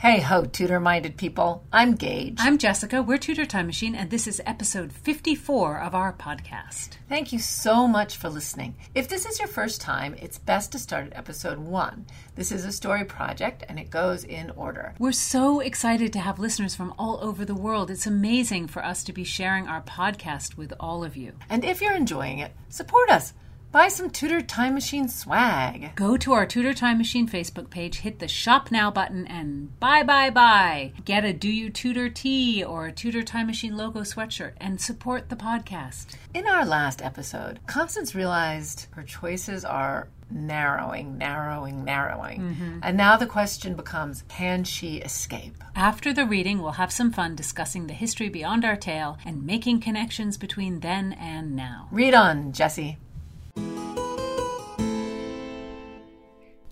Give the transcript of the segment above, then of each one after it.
Hey ho, Tudor minded people. I'm Gage. I'm Jessica. We're Tudor Time Machine, and this is episode 54 of our podcast. Thank you so much for listening. If this is your first time, it's best to start at episode one. This is a story project and it goes in order. We're so excited to have listeners from all over the world. It's amazing for us to be sharing our podcast with all of you. And if you're enjoying it, support us. Buy some Tudor Time Machine swag. Go to our Tudor Time Machine Facebook page, hit the Shop Now button, and buy, buy, buy. Get a Do You Tutor tee or a Tutor Time Machine logo sweatshirt and support the podcast. In our last episode, Constance realized her choices are narrowing, narrowing, narrowing. Mm-hmm. And now the question becomes can she escape? After the reading, we'll have some fun discussing the history beyond our tale and making connections between then and now. Read on, Jessie.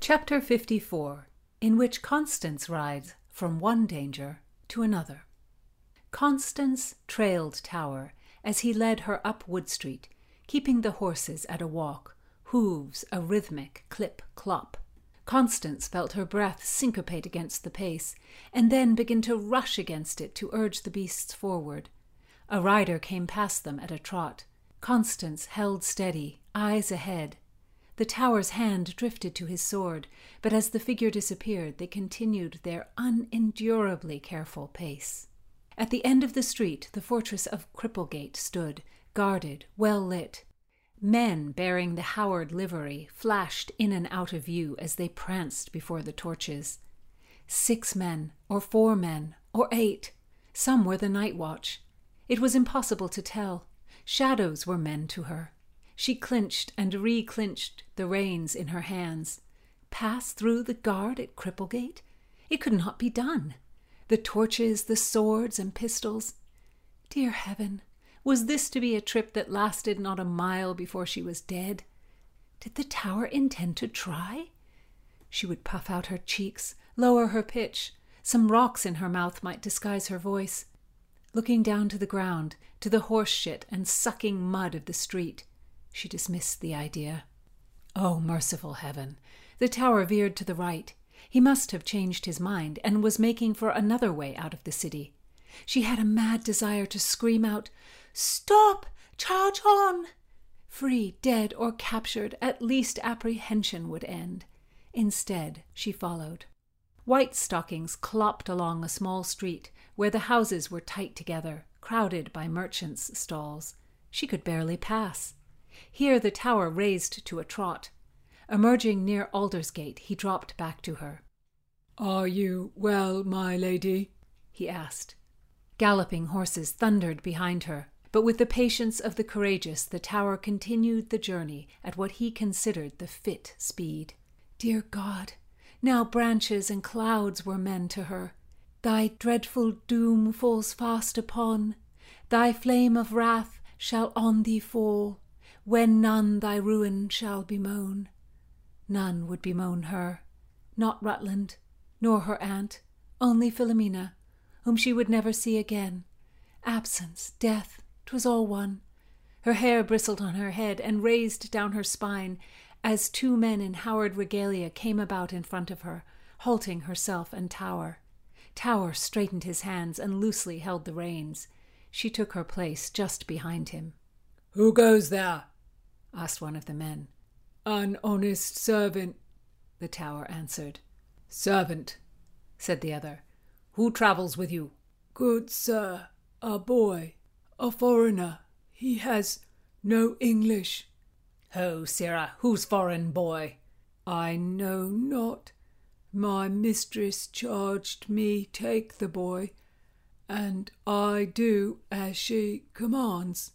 Chapter 54 In which Constance rides from one danger to another. Constance trailed Tower as he led her up Wood Street, keeping the horses at a walk, hooves a rhythmic clip clop. Constance felt her breath syncopate against the pace, and then begin to rush against it to urge the beasts forward. A rider came past them at a trot. Constance held steady, eyes ahead, the tower's hand drifted to his sword, but as the figure disappeared, they continued their unendurably careful pace. At the end of the street, the fortress of Cripplegate stood, guarded, well lit. Men bearing the Howard livery flashed in and out of view as they pranced before the torches. Six men, or four men, or eight. Some were the night watch. It was impossible to tell. Shadows were men to her. She clinched and re-clinched the reins in her hands. Pass through the guard at Cripplegate? It could not be done. The torches, the swords and pistols. Dear heaven, was this to be a trip that lasted not a mile before she was dead? Did the tower intend to try? She would puff out her cheeks, lower her pitch. Some rocks in her mouth might disguise her voice. Looking down to the ground, to the horse shit and sucking mud of the street, she dismissed the idea. Oh, merciful heaven! The tower veered to the right. He must have changed his mind and was making for another way out of the city. She had a mad desire to scream out, Stop! Charge on! Free, dead, or captured, at least apprehension would end. Instead, she followed. White stockings clopped along a small street where the houses were tight together, crowded by merchants' stalls. She could barely pass. Here the tower raised to a trot. Emerging near Aldersgate, he dropped back to her. Are you well, my lady? he asked. Galloping horses thundered behind her, but with the patience of the courageous, the tower continued the journey at what he considered the fit speed. Dear God, now branches and clouds were men to her. Thy dreadful doom falls fast upon, thy flame of wrath shall on thee fall when none thy ruin shall bemoan. None would bemoan her, not Rutland, nor her aunt, only Philomena, whom she would never see again. Absence, death, 'twas all one. Her hair bristled on her head and raised down her spine as two men in Howard regalia came about in front of her, halting herself and Tower. Tower straightened his hands and loosely held the reins. She took her place just behind him. Who goes there? asked one of the men. An honest servant, the tower answered. Servant, said the other. Who travels with you? Good sir, a boy, a foreigner. He has no English. Ho, sirrah, whose foreign boy? I know not. My mistress charged me take the boy, and I do as she commands.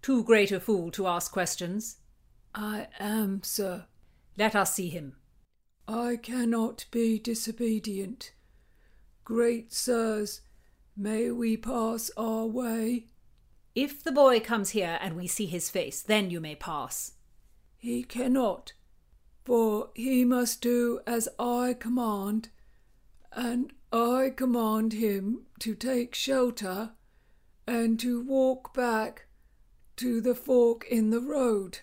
Too great a fool to ask questions? I am, sir. Let us see him. I cannot be disobedient. Great sirs, may we pass our way? If the boy comes here and we see his face, then you may pass. He cannot, for he must do as I command, and I command him to take shelter and to walk back to the fork in the road.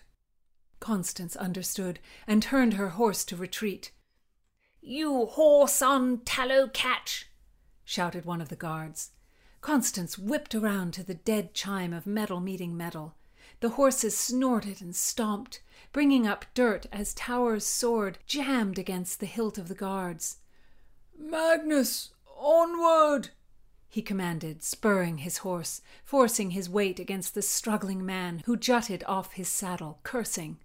Constance understood and turned her horse to retreat. You horse on tallow catch! shouted one of the guards. Constance whipped around to the dead chime of metal meeting metal. The horses snorted and stomped, bringing up dirt as Tower's sword jammed against the hilt of the guards. Magnus, onward! he commanded, spurring his horse, forcing his weight against the struggling man who jutted off his saddle, cursing.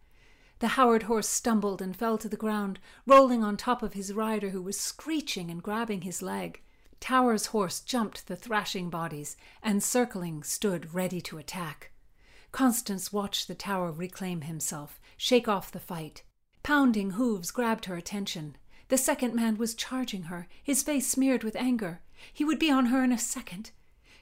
The Howard horse stumbled and fell to the ground, rolling on top of his rider who was screeching and grabbing his leg. Tower's horse jumped the thrashing bodies and, circling, stood ready to attack. Constance watched the tower reclaim himself, shake off the fight. Pounding hooves grabbed her attention. The second man was charging her, his face smeared with anger. He would be on her in a second.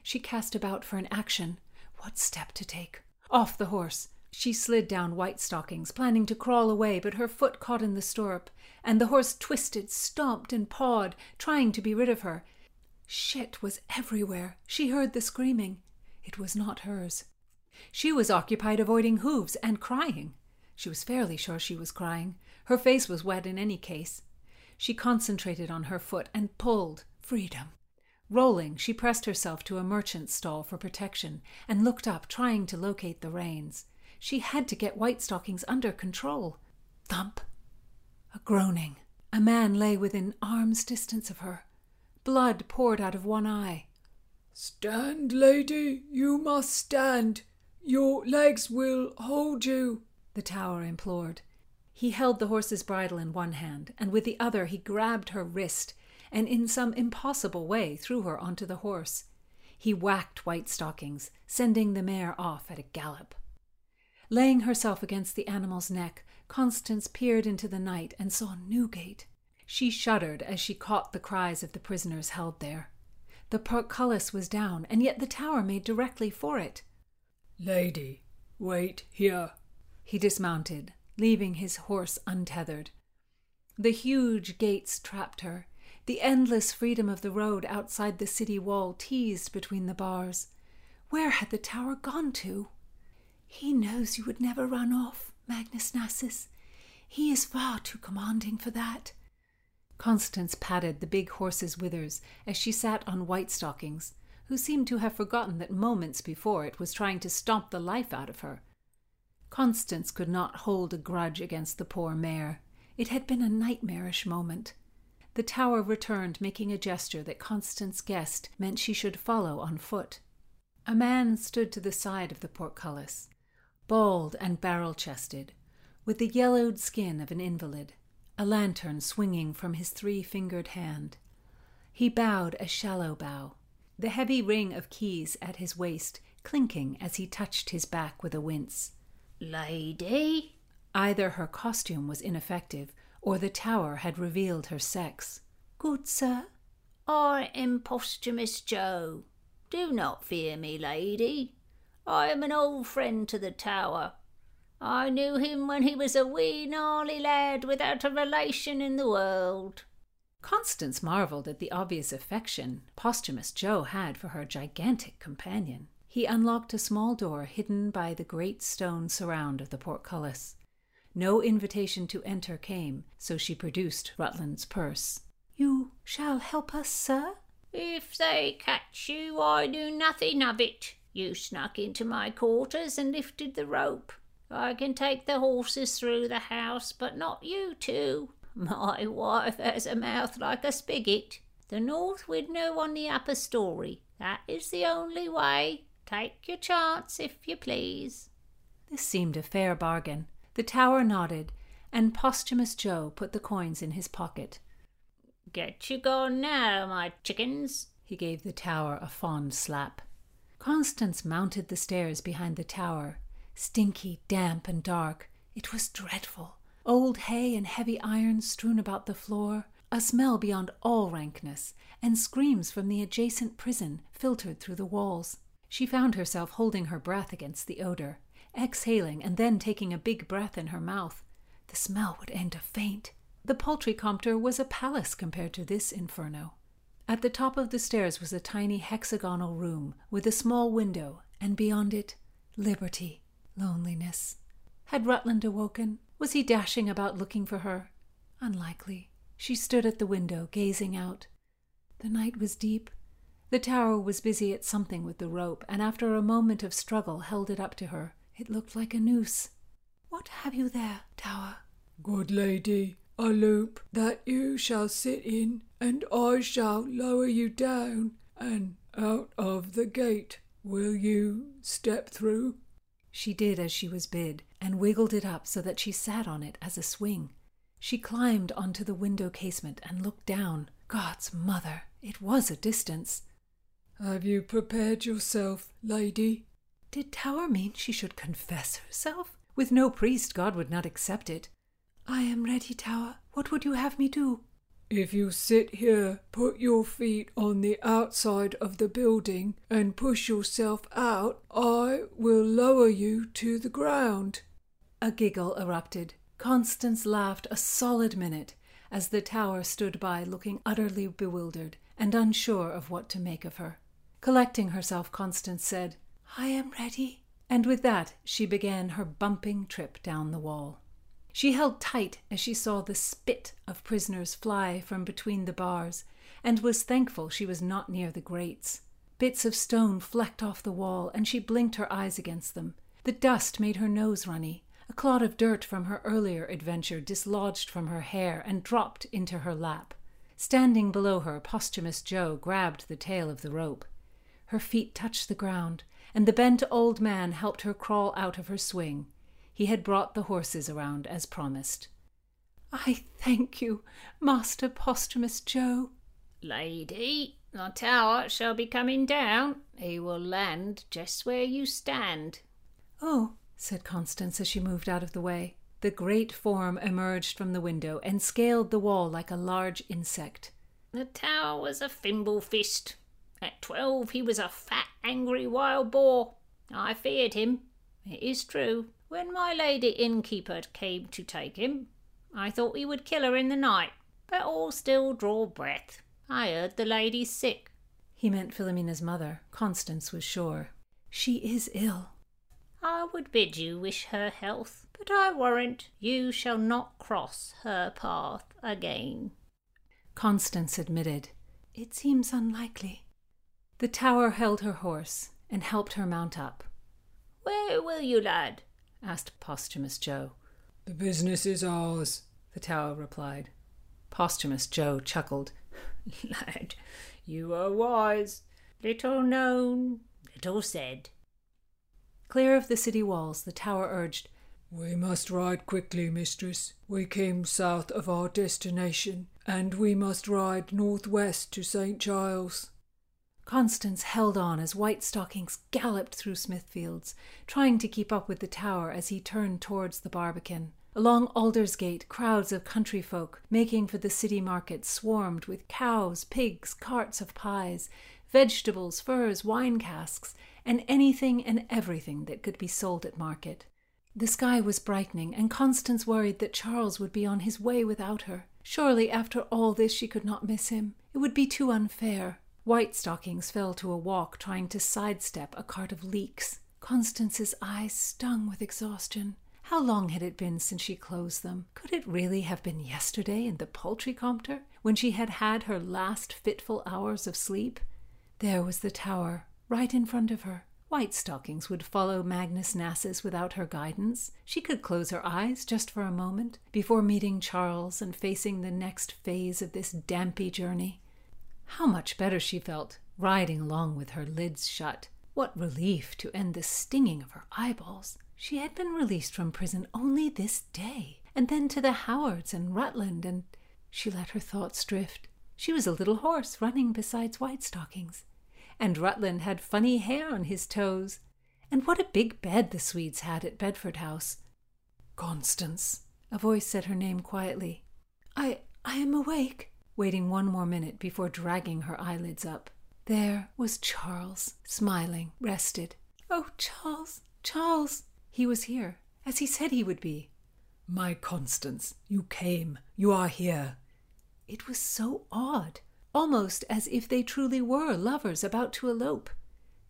She cast about for an action. What step to take? Off the horse. She slid down White Stockings, planning to crawl away, but her foot caught in the stirrup, and the horse twisted, stomped, and pawed, trying to be rid of her. Shit was everywhere. She heard the screaming. It was not hers. She was occupied avoiding hooves and crying. She was fairly sure she was crying. Her face was wet in any case. She concentrated on her foot and pulled. Freedom. Rolling, she pressed herself to a merchant's stall for protection and looked up, trying to locate the reins. She had to get White Stockings under control. Thump. A groaning. A man lay within arm's distance of her. Blood poured out of one eye. Stand, lady, you must stand. Your legs will hold you, the tower implored. He held the horse's bridle in one hand, and with the other he grabbed her wrist and in some impossible way threw her onto the horse. He whacked White Stockings, sending the mare off at a gallop. Laying herself against the animal's neck, Constance peered into the night and saw Newgate. She shuddered as she caught the cries of the prisoners held there. The portcullis was down, and yet the tower made directly for it. Lady, wait here. He dismounted, leaving his horse untethered. The huge gates trapped her. The endless freedom of the road outside the city wall teased between the bars. Where had the tower gone to? He knows you would never run off, Magnus Nassus. He is far too commanding for that. Constance patted the big horse's withers as she sat on White Stockings, who seemed to have forgotten that moments before it was trying to stomp the life out of her. Constance could not hold a grudge against the poor mare. It had been a nightmarish moment. The tower returned, making a gesture that Constance guessed meant she should follow on foot. A man stood to the side of the portcullis, bald and barrel chested, with the yellowed skin of an invalid a lantern swinging from his three fingered hand. He bowed a shallow bow, the heavy ring of keys at his waist clinking as he touched his back with a wince. Lady? Either her costume was ineffective, or the tower had revealed her sex. Good sir. I am Posthumus Joe. Do not fear me, lady. I am an old friend to the tower, I knew him when he was a wee gnarly lad without a relation in the world. Constance marvelled at the obvious affection Posthumus Joe had for her gigantic companion. He unlocked a small door hidden by the great stone surround of the portcullis. No invitation to enter came, so she produced Rutland's purse. You shall help us, sir? If they catch you, I do nothing of it. You snuck into my quarters and lifted the rope. I can take the horses through the house, but not you two. My wife has a mouth like a spigot. The north window on the upper story. That is the only way. Take your chance, if you please. This seemed a fair bargain. The tower nodded, and Posthumus Joe put the coins in his pocket. Get you gone now, my chickens. He gave the tower a fond slap. Constance mounted the stairs behind the tower Stinky, damp, and dark. It was dreadful. Old hay and heavy iron strewn about the floor, a smell beyond all rankness, and screams from the adjacent prison filtered through the walls. She found herself holding her breath against the odor, exhaling and then taking a big breath in her mouth. The smell would end a faint. The poultry compter was a palace compared to this inferno. At the top of the stairs was a tiny hexagonal room with a small window, and beyond it, liberty. Loneliness. Had Rutland awoken? Was he dashing about looking for her? Unlikely. She stood at the window, gazing out. The night was deep. The tower was busy at something with the rope, and after a moment of struggle held it up to her. It looked like a noose. What have you there, tower? Good lady, a loop that you shall sit in, and I shall lower you down and out of the gate. Will you step through? She did as she was bid, and wiggled it up so that she sat on it as a swing. She climbed onto the window casement and looked down. God's mother, it was a distance. Have you prepared yourself, lady? Did Tower mean she should confess herself? With no priest, God would not accept it. I am ready, Tower. What would you have me do? If you sit here, put your feet on the outside of the building, and push yourself out, I will lower you to the ground. A giggle erupted. Constance laughed a solid minute as the tower stood by looking utterly bewildered and unsure of what to make of her. Collecting herself, Constance said, I am ready. And with that, she began her bumping trip down the wall. She held tight as she saw the spit of prisoners fly from between the bars, and was thankful she was not near the grates. Bits of stone flecked off the wall, and she blinked her eyes against them. The dust made her nose runny. A clod of dirt from her earlier adventure dislodged from her hair and dropped into her lap. Standing below her, Posthumus Joe grabbed the tail of the rope. Her feet touched the ground, and the bent old man helped her crawl out of her swing. He had brought the horses around as promised. I thank you, Master Posthumus Joe. Lady, the tower shall be coming down. He will land just where you stand. Oh, said Constance as she moved out of the way. The great form emerged from the window and scaled the wall like a large insect. The tower was a thimble fist. At twelve he was a fat, angry wild boar. I feared him. It is true. When my lady innkeeper came to take him, I thought he would kill her in the night, but all still draw breath. I heard the lady's sick. He meant Philomena's mother. Constance was sure. She is ill. I would bid you wish her health, but I warrant you shall not cross her path again. Constance admitted. It seems unlikely. The tower held her horse and helped her mount up. Where will you, lad? asked Posthumus Joe. The business is ours, the tower replied. Posthumus Joe chuckled. Lad, you are wise. Little known, little said. Clear of the city walls, the tower urged, We must ride quickly, mistress. We came south of our destination, and we must ride northwest to St. Giles. Constance held on as White Stockings galloped through Smithfields, trying to keep up with the tower as he turned towards the Barbican. Along Aldersgate, crowds of country folk making for the city market swarmed with cows, pigs, carts of pies, vegetables, furs, wine casks, and anything and everything that could be sold at market. The sky was brightening, and Constance worried that Charles would be on his way without her. Surely, after all this, she could not miss him. It would be too unfair. White Stockings fell to a walk, trying to sidestep a cart of leeks. Constance's eyes stung with exhaustion. How long had it been since she closed them? Could it really have been yesterday in the poultry compter, when she had had her last fitful hours of sleep? There was the tower, right in front of her. White Stockings would follow Magnus Nassus without her guidance. She could close her eyes just for a moment before meeting Charles and facing the next phase of this dampy journey. How much better she felt, riding along with her lids shut. What relief to end the stinging of her eyeballs. She had been released from prison only this day, and then to the Howards and Rutland, and she let her thoughts drift. She was a little horse running beside White Stockings, and Rutland had funny hair on his toes. And what a big bed the Swedes had at Bedford House. Constance, a voice said her name quietly. I I am awake waiting one more minute before dragging her eyelids up. There was Charles, smiling, rested. Oh, Charles, Charles! He was here, as he said he would be. My Constance, you came. You are here. It was so odd, almost as if they truly were lovers about to elope.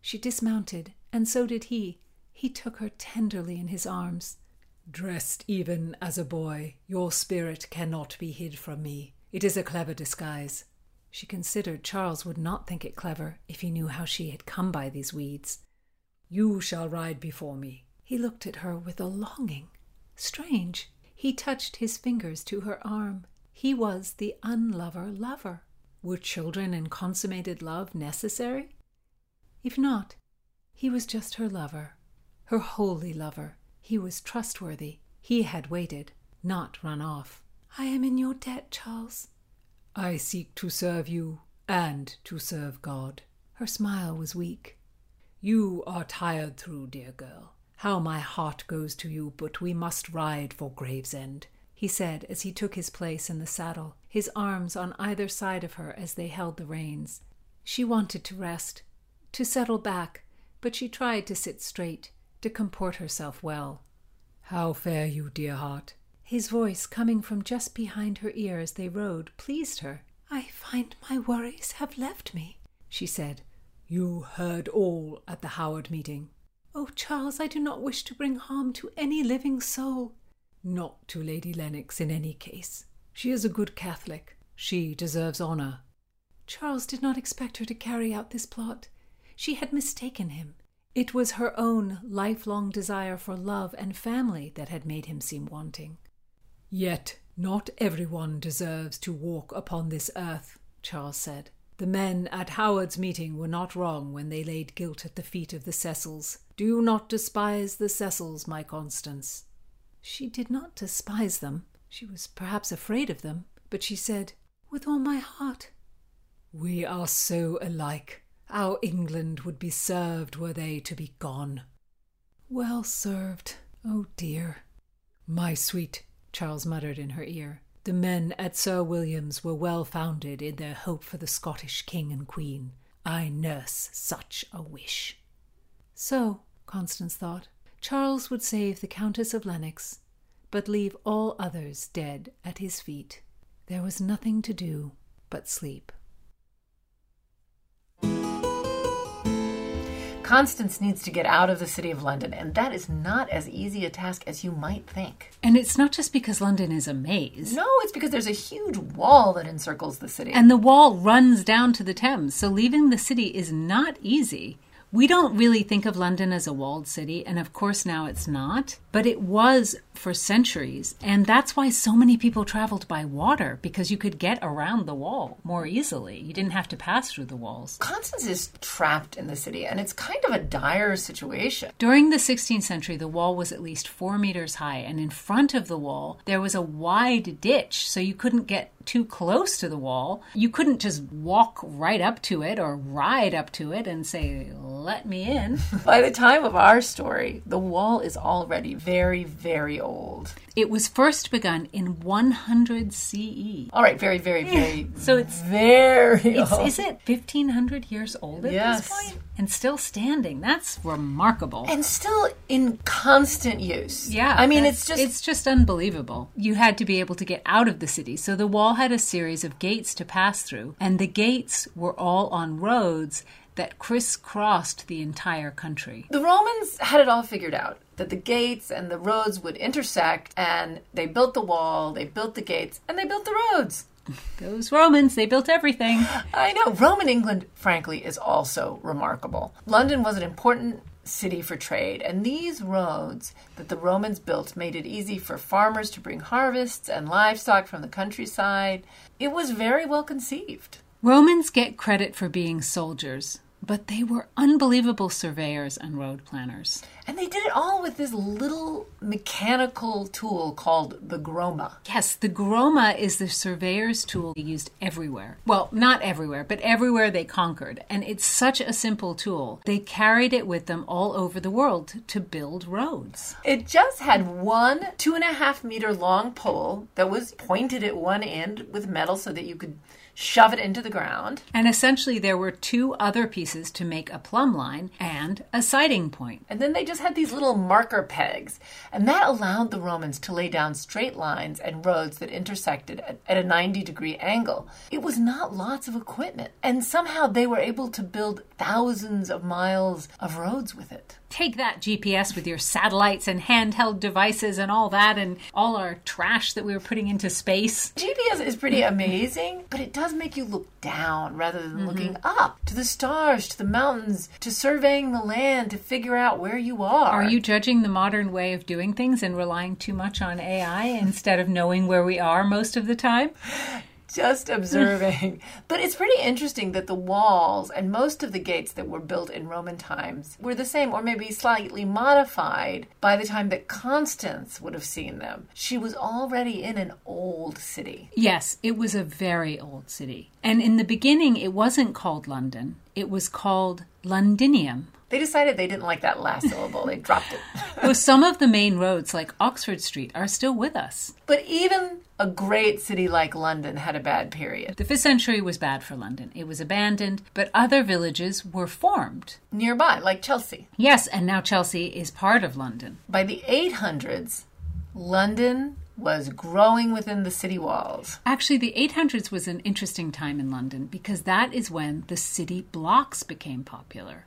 She dismounted, and so did he. He took her tenderly in his arms. Dressed even as a boy, your spirit cannot be hid from me. It is a clever disguise. She considered Charles would not think it clever if he knew how she had come by these weeds. You shall ride before me. He looked at her with a longing. Strange. He touched his fingers to her arm. He was the unlover lover. Were children and consummated love necessary? If not, he was just her lover, her holy lover. He was trustworthy. He had waited, not run off. I am in your debt, Charles. I seek to serve you and to serve God. Her smile was weak. You are tired through, dear girl. How my heart goes to you, but we must ride for Gravesend, he said as he took his place in the saddle, his arms on either side of her as they held the reins. She wanted to rest, to settle back, but she tried to sit straight, to comport herself well. How fare you, dear heart? His voice, coming from just behind her ear as they rode, pleased her. I find my worries have left me, she said. You heard all at the Howard meeting. Oh, Charles, I do not wish to bring harm to any living soul. Not to Lady Lennox in any case. She is a good Catholic. She deserves honour. Charles did not expect her to carry out this plot. She had mistaken him. It was her own lifelong desire for love and family that had made him seem wanting. Yet not everyone deserves to walk upon this earth, Charles said. The men at Howard's meeting were not wrong when they laid guilt at the feet of the Cecils. Do not despise the Cecils, my Constance. She did not despise them. She was perhaps afraid of them, but she said, With all my heart. We are so alike. Our England would be served were they to be gone. Well served, oh dear. My sweet, Charles muttered in her ear. The men at Sir William's were well founded in their hope for the Scottish king and queen. I nurse such a wish. So, Constance thought, Charles would save the Countess of Lennox, but leave all others dead at his feet. There was nothing to do but sleep. Constance needs to get out of the city of London, and that is not as easy a task as you might think. And it's not just because London is a maze. No, it's because there's a huge wall that encircles the city. And the wall runs down to the Thames, so leaving the city is not easy. We don't really think of London as a walled city, and of course now it's not, but it was for centuries. And that's why so many people traveled by water, because you could get around the wall more easily. You didn't have to pass through the walls. Constance is trapped in the city, and it's kind of a dire situation. During the 16th century, the wall was at least four meters high, and in front of the wall, there was a wide ditch, so you couldn't get too close to the wall. You couldn't just walk right up to it or ride up to it and say, let me in. By the time of our story, the wall is already very, very old. It was first begun in 100 CE. All right, very, very, very. So it's very. It's, is it 1500 years old at Yes. this point? And still standing. That's remarkable. and still in constant use. Yeah, I mean, it's just it's just unbelievable. You had to be able to get out of the city, so the wall had a series of gates to pass through, and the gates were all on roads that crisscrossed the entire country. The Romans had it all figured out that the gates and the roads would intersect, and they built the wall, they built the gates, and they built the roads. Those Romans, they built everything. I know. Roman England, frankly, is also remarkable. London was an important city for trade, and these roads that the Romans built made it easy for farmers to bring harvests and livestock from the countryside. It was very well conceived. Romans get credit for being soldiers, but they were unbelievable surveyors and road planners. And they did it all with this little mechanical tool called the groma. Yes, the groma is the surveyor's tool they used everywhere. Well, not everywhere, but everywhere they conquered. And it's such a simple tool. They carried it with them all over the world to build roads. It just had one two and a half meter long pole that was pointed at one end with metal so that you could shove it into the ground. And essentially, there were two other pieces to make a plumb line and a sighting point. And then they just had these little marker pegs. And that allowed the Romans to lay down straight lines and roads that intersected at, at a 90 degree angle. It was not lots of equipment. And somehow they were able to build thousands of miles of roads with it. Take that GPS with your satellites and handheld devices and all that, and all our trash that we were putting into space. GPS is pretty amazing, but it does make you look down rather than mm-hmm. looking up to the stars, to the mountains, to surveying the land to figure out where you are. Are you judging the modern way of doing things and relying too much on AI instead of knowing where we are most of the time? just observing. but it's pretty interesting that the walls and most of the gates that were built in Roman times were the same or maybe slightly modified by the time that Constance would have seen them. She was already in an old city. Yes, it was a very old city. And in the beginning, it wasn't called London, it was called Londinium. They decided they didn't like that last syllable. They dropped it. Well, some of the main roads, like Oxford Street, are still with us. But even a great city like London had a bad period. The 5th century was bad for London. It was abandoned, but other villages were formed. Nearby, like Chelsea. Yes, and now Chelsea is part of London. By the 800s, London was growing within the city walls. Actually, the 800s was an interesting time in London because that is when the city blocks became popular.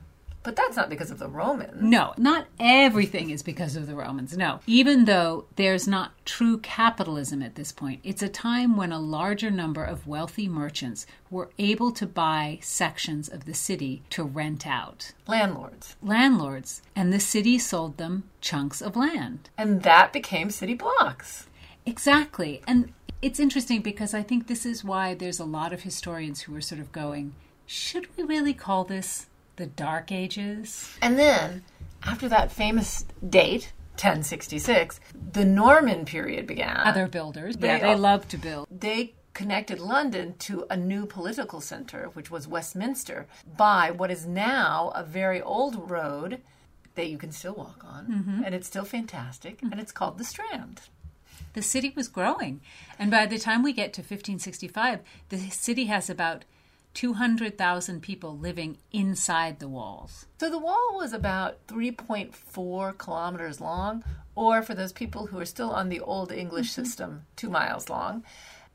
But that's not because of the Romans. No, not everything is because of the Romans. No. Even though there's not true capitalism at this point, it's a time when a larger number of wealthy merchants were able to buy sections of the city to rent out. Landlords. Landlords, and the city sold them chunks of land. And that became city blocks. Exactly. And it's interesting because I think this is why there's a lot of historians who are sort of going, should we really call this the Dark Ages? And then, after that famous date, 1066, the Norman period began. Other builders, They yeah, they love to build. they connected London to a new political center, which was Westminster, by what is now a very old road that you can still walk on, mm-hmm. and it's still fantastic, mm-hmm. and it's called the Strand. The city was growing. And by the time we get to 1565, the city has about 200,000 people living inside the walls. So the wall was about 3.4 kilometers long, or for those people who are still on the old English mm-hmm. system, two miles long.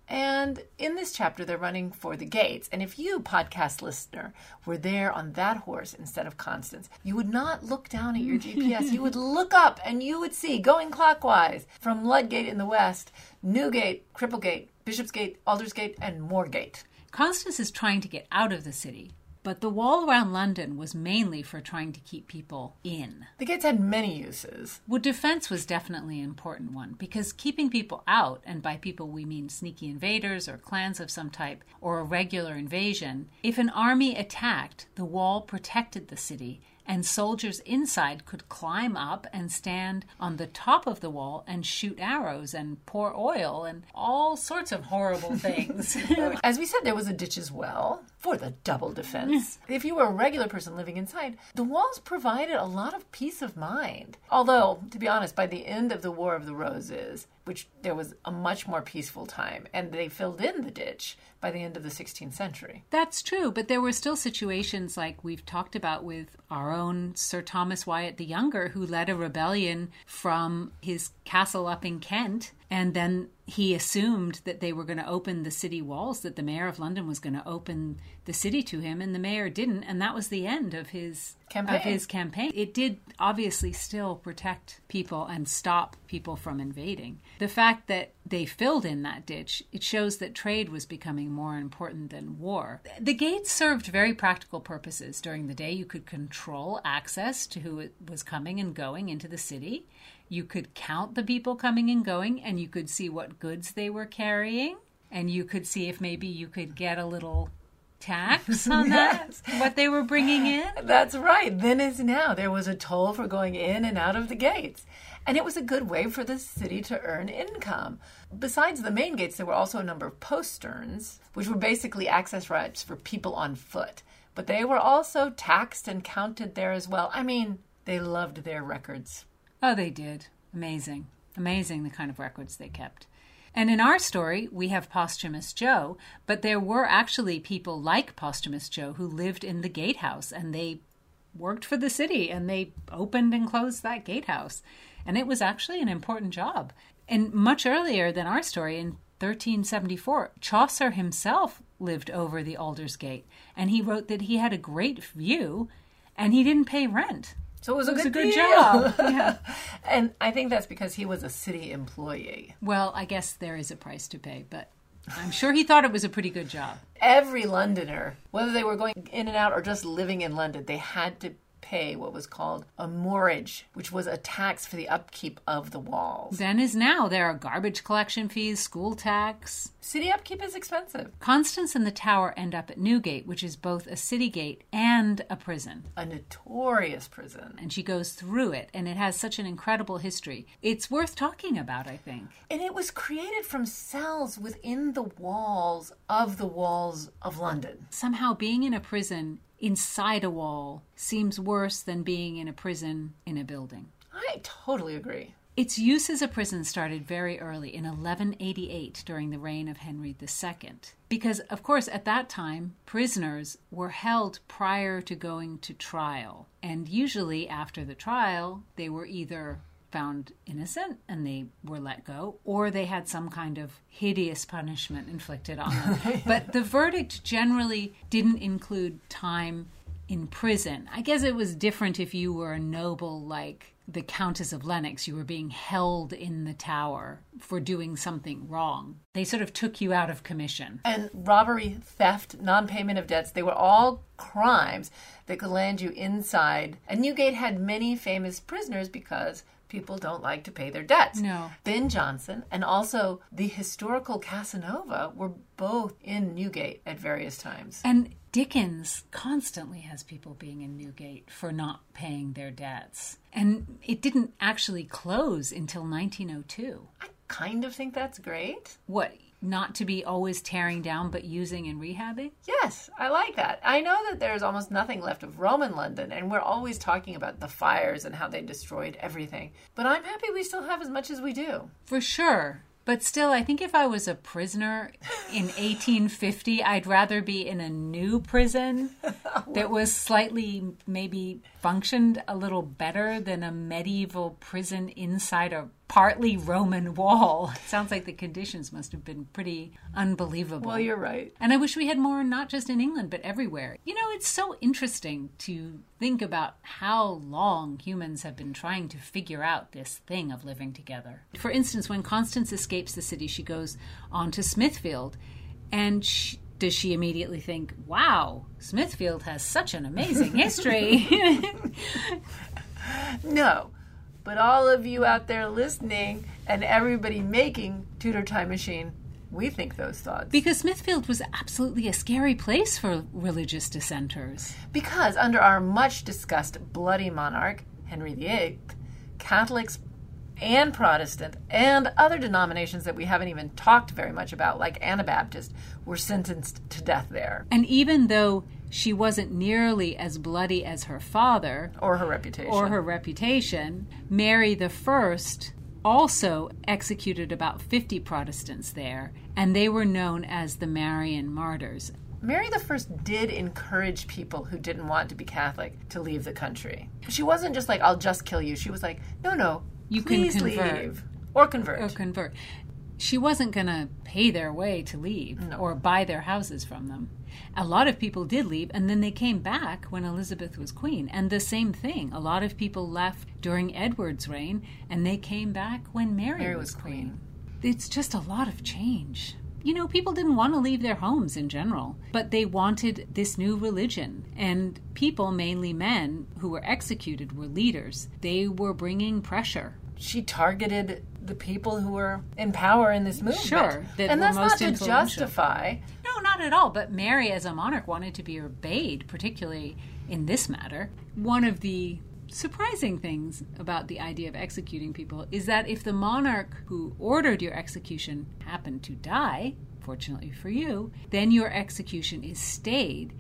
And in this chapter, they're running for the gates. And if you, podcast listener, were there on that horse instead of Constance, you would not look down at your GPS. You would look up and you would see, going clockwise, from Ludgate in the west, Newgate, Cripplegate, Bishopsgate, Aldersgate, and Moorgate. Constance is trying to get out of the city, but the wall around London was mainly for trying to keep people in. The gates had many uses. Well, defense was definitely an important one because keeping people out, and by people we mean sneaky invaders or clans of some type, or a regular invasion, if an army attacked, the wall protected the city, and soldiers inside could climb up and stand on the top of the wall and shoot arrows and pour oil and all sorts of horrible things. As we said, there was a ditch as well for the double defense. if you were a regular person living inside, the walls provided a lot of peace of mind. Although, to be honest, by the end of the War of the Roses, which there was a much more peaceful time, and they filled in the ditch by the end of the 16th century. That's true, but there were still situations like we've talked about with our own Sir Thomas Wyatt the Younger, who led a rebellion from his castle up in Kent. And then he assumed that they were going to open the city walls, that the mayor of London was going to open the city to him, and the mayor didn't, and that was the end of his Campaign. Of his campaign. It did obviously still protect people and stop people from invading. The fact that they filled in that ditch, it shows that trade was becoming more important than war. The gates served very practical purposes. During the day, you could control access to who was coming and going into the city. You could count the people coming and going, and you could see what goods they were carrying. And you could see if maybe you could get a little tax on that, what they were bringing in. That's right. Then as now, there was a toll for going in and out of the gates. And it was a good way for the city to earn income. Besides the main gates, there were also a number of posterns, which were basically access rights for people on foot. But they were also taxed and counted there as well. I mean, they loved their records. Oh, they did. Amazing. Amazing the kind of records they kept. And in our story, we have Posthumus Joe, but there were actually people like Posthumus Joe who lived in the gatehouse and they worked for the city and they opened and closed that gatehouse. And it was actually an important job. And much earlier than our story, in 1374, Chaucer himself lived over the Aldersgate and he wrote that he had a great view and he didn't pay rent. So it was, It was a a good, good deal. job. Yeah. and I think that's because he was a city employee. Well, I guess there is a price to pay, but I'm sure he thought it was a pretty good job. Every Londoner, whether they were going in and out or just living in London, they had to pay what was called a mortgage, which was a tax for the upkeep of the walls. Then as now, there are garbage collection fees, school tax. City upkeep is expensive. Constance and the tower end up at Newgate, which is both a city gate and a prison. A notorious prison. And she goes through it, and it has such an incredible history. It's worth talking about, I think. And it was created from cells within the walls of the walls of London. Somehow, being in a prison inside a wall seems worse than being in a prison in a building. I totally agree. Its use as a prison started very early in 1188 during the reign of Henry II. Because, of course, at that time, prisoners were held prior to going to trial. And usually, after the trial, they were either found innocent and they were let go, or they had some kind of hideous punishment inflicted on them. but the verdict generally didn't include time in prison. I guess it was different if you were a noble like the Countess of Lennox. You were being held in the tower for doing something wrong. They sort of took you out of commission. And robbery, theft, non payment of debts, they were all crimes that could land you inside. And Newgate had many famous prisoners because people don't like to pay their debts. No. Ben Jonson and also the historical Casanova were both in Newgate at various times. And Dickens constantly has people being in Newgate for not paying their debts. And it didn't actually close until 1902. I kind of think that's great. What, not to be always tearing down but using and rehabbing? Yes, I like that. I know that there's almost nothing left of Roman London, and we're always talking about the fires and how they destroyed everything. But I'm happy we still have as much as we do. For sure. But still, I think if I was a prisoner in 1850, I'd rather be in a new prison that was slightly maybe functioned a little better than a medieval prison inside a partly Roman wall. Sounds like the conditions must have been pretty unbelievable. Well, you're right. And I wish we had more, not just in England, but everywhere. You know, it's so interesting to think about how long humans have been trying to figure out this thing of living together. For instance, when Constance escapes the city, she goes on to Smithfield, and she, does she immediately think, wow, Smithfield has such an amazing history? No. But all of you out there listening and everybody making Tudor Time Machine, we think those thoughts. because Smithfield was absolutely a scary place for religious dissenters. Because under our much discussed bloody monarch, Henry VIII, Catholics and Protestant and other denominations that we haven't even talked very much about, like Anabaptist, were sentenced to death there. And even though she wasn't nearly as bloody as her father Or her reputation. or her reputation, Mary the First also executed about 50 Protestants there, and they were known as the Marian martyrs. Mary I did encourage people who didn't want to be Catholic to leave the country. She wasn't just like, I'll just kill you. She was like, no, no, You can convert. leave. Or convert. Or convert. She wasn't going to pay their way to leave or buy their houses from them. A lot of people did leave, and then they came back when Elizabeth was queen. And the same thing. A lot of people left during Edward's reign, and they came back when Mary, Mary was, was queen. It's just a lot of change. You know, people didn't want to leave their homes in general, but they wanted this new religion. And people, mainly men, who were executed were leaders. They were bringing pressure. she targeted the people who were in power in this movement. Sure, that and that's not to justify. No, not at all. But Mary, as a monarch, wanted to be obeyed, particularly in this matter. One of the surprising things about the idea of executing people is that if the monarch who ordered your execution happened to die, fortunately for you, then your execution is stayed,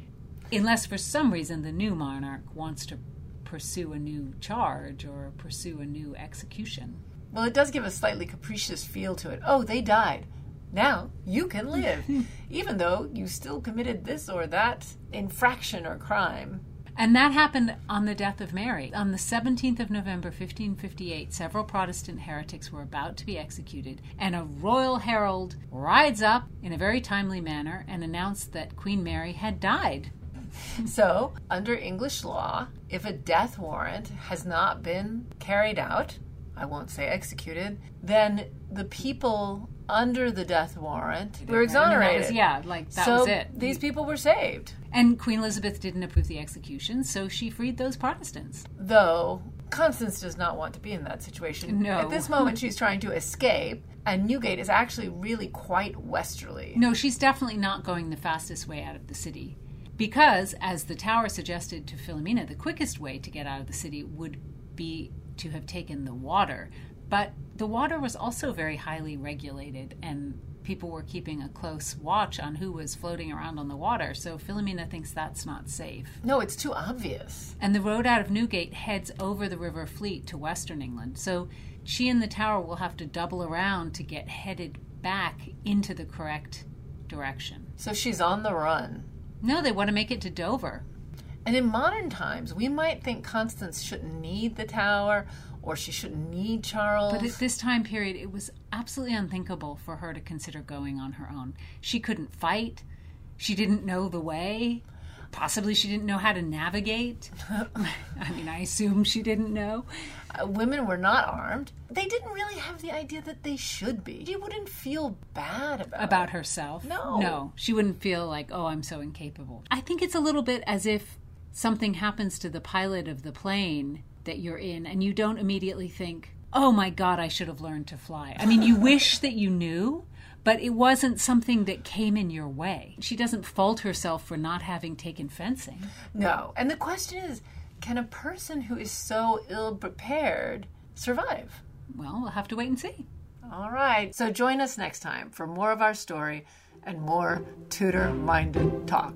unless for some reason the new monarch wants to pursue a new charge or pursue a new execution. Well, it does give a slightly capricious feel to it. Oh, they died. Now you can live, even though you still committed this or that infraction or crime. And that happened on the death of Mary. On the 17th of November, 1558, several Protestant heretics were about to be executed, and a royal herald rides up in a very timely manner and announced that Queen Mary had died. So, under English law, if a death warrant has not been carried out, I won't say executed, then the people under the death warrant were exonerated. was- yeah, like that so was it. these people were saved. And Queen Elizabeth didn't approve the execution, so she freed those Protestants. Though Constance does not want to be in that situation. No. At this moment, she's trying to escape, and Newgate is actually really quite westerly. No, she's definitely not going the fastest way out of the city. Because, as the tower suggested to Philomena, the quickest way to get out of the city would be to have taken the water. But the water was also very highly regulated, and people were keeping a close watch on who was floating around on the water. So Philomena thinks that's not safe. No, it's too obvious. And the road out of Newgate heads over the River Fleet to Western England. So she and the tower will have to double around to get headed back into the correct direction. So she's on the run. No, they want to make it to Dover. And in modern times, we might think Constance shouldn't need the tower or she shouldn't need Charles. But at this time period, it was absolutely unthinkable for her to consider going on her own. She couldn't fight. She didn't know the way. Possibly she didn't know how to navigate. I mean, I assume she didn't know. Uh, women were not armed. They didn't really have the idea that they should be. She wouldn't feel bad about about it. herself. No. No. She wouldn't feel like, oh, I'm so incapable. I think it's a little bit as if something happens to the pilot of the plane that you're in and you don't immediately think, oh my God, I should have learned to fly. I mean, you wish that you knew, but it wasn't something that came in your way. She doesn't fault herself for not having taken fencing. No. And the question is can a person who is so ill prepared survive? Well, we'll have to wait and see. All right. So join us next time for more of our story and more Tudor minded talk.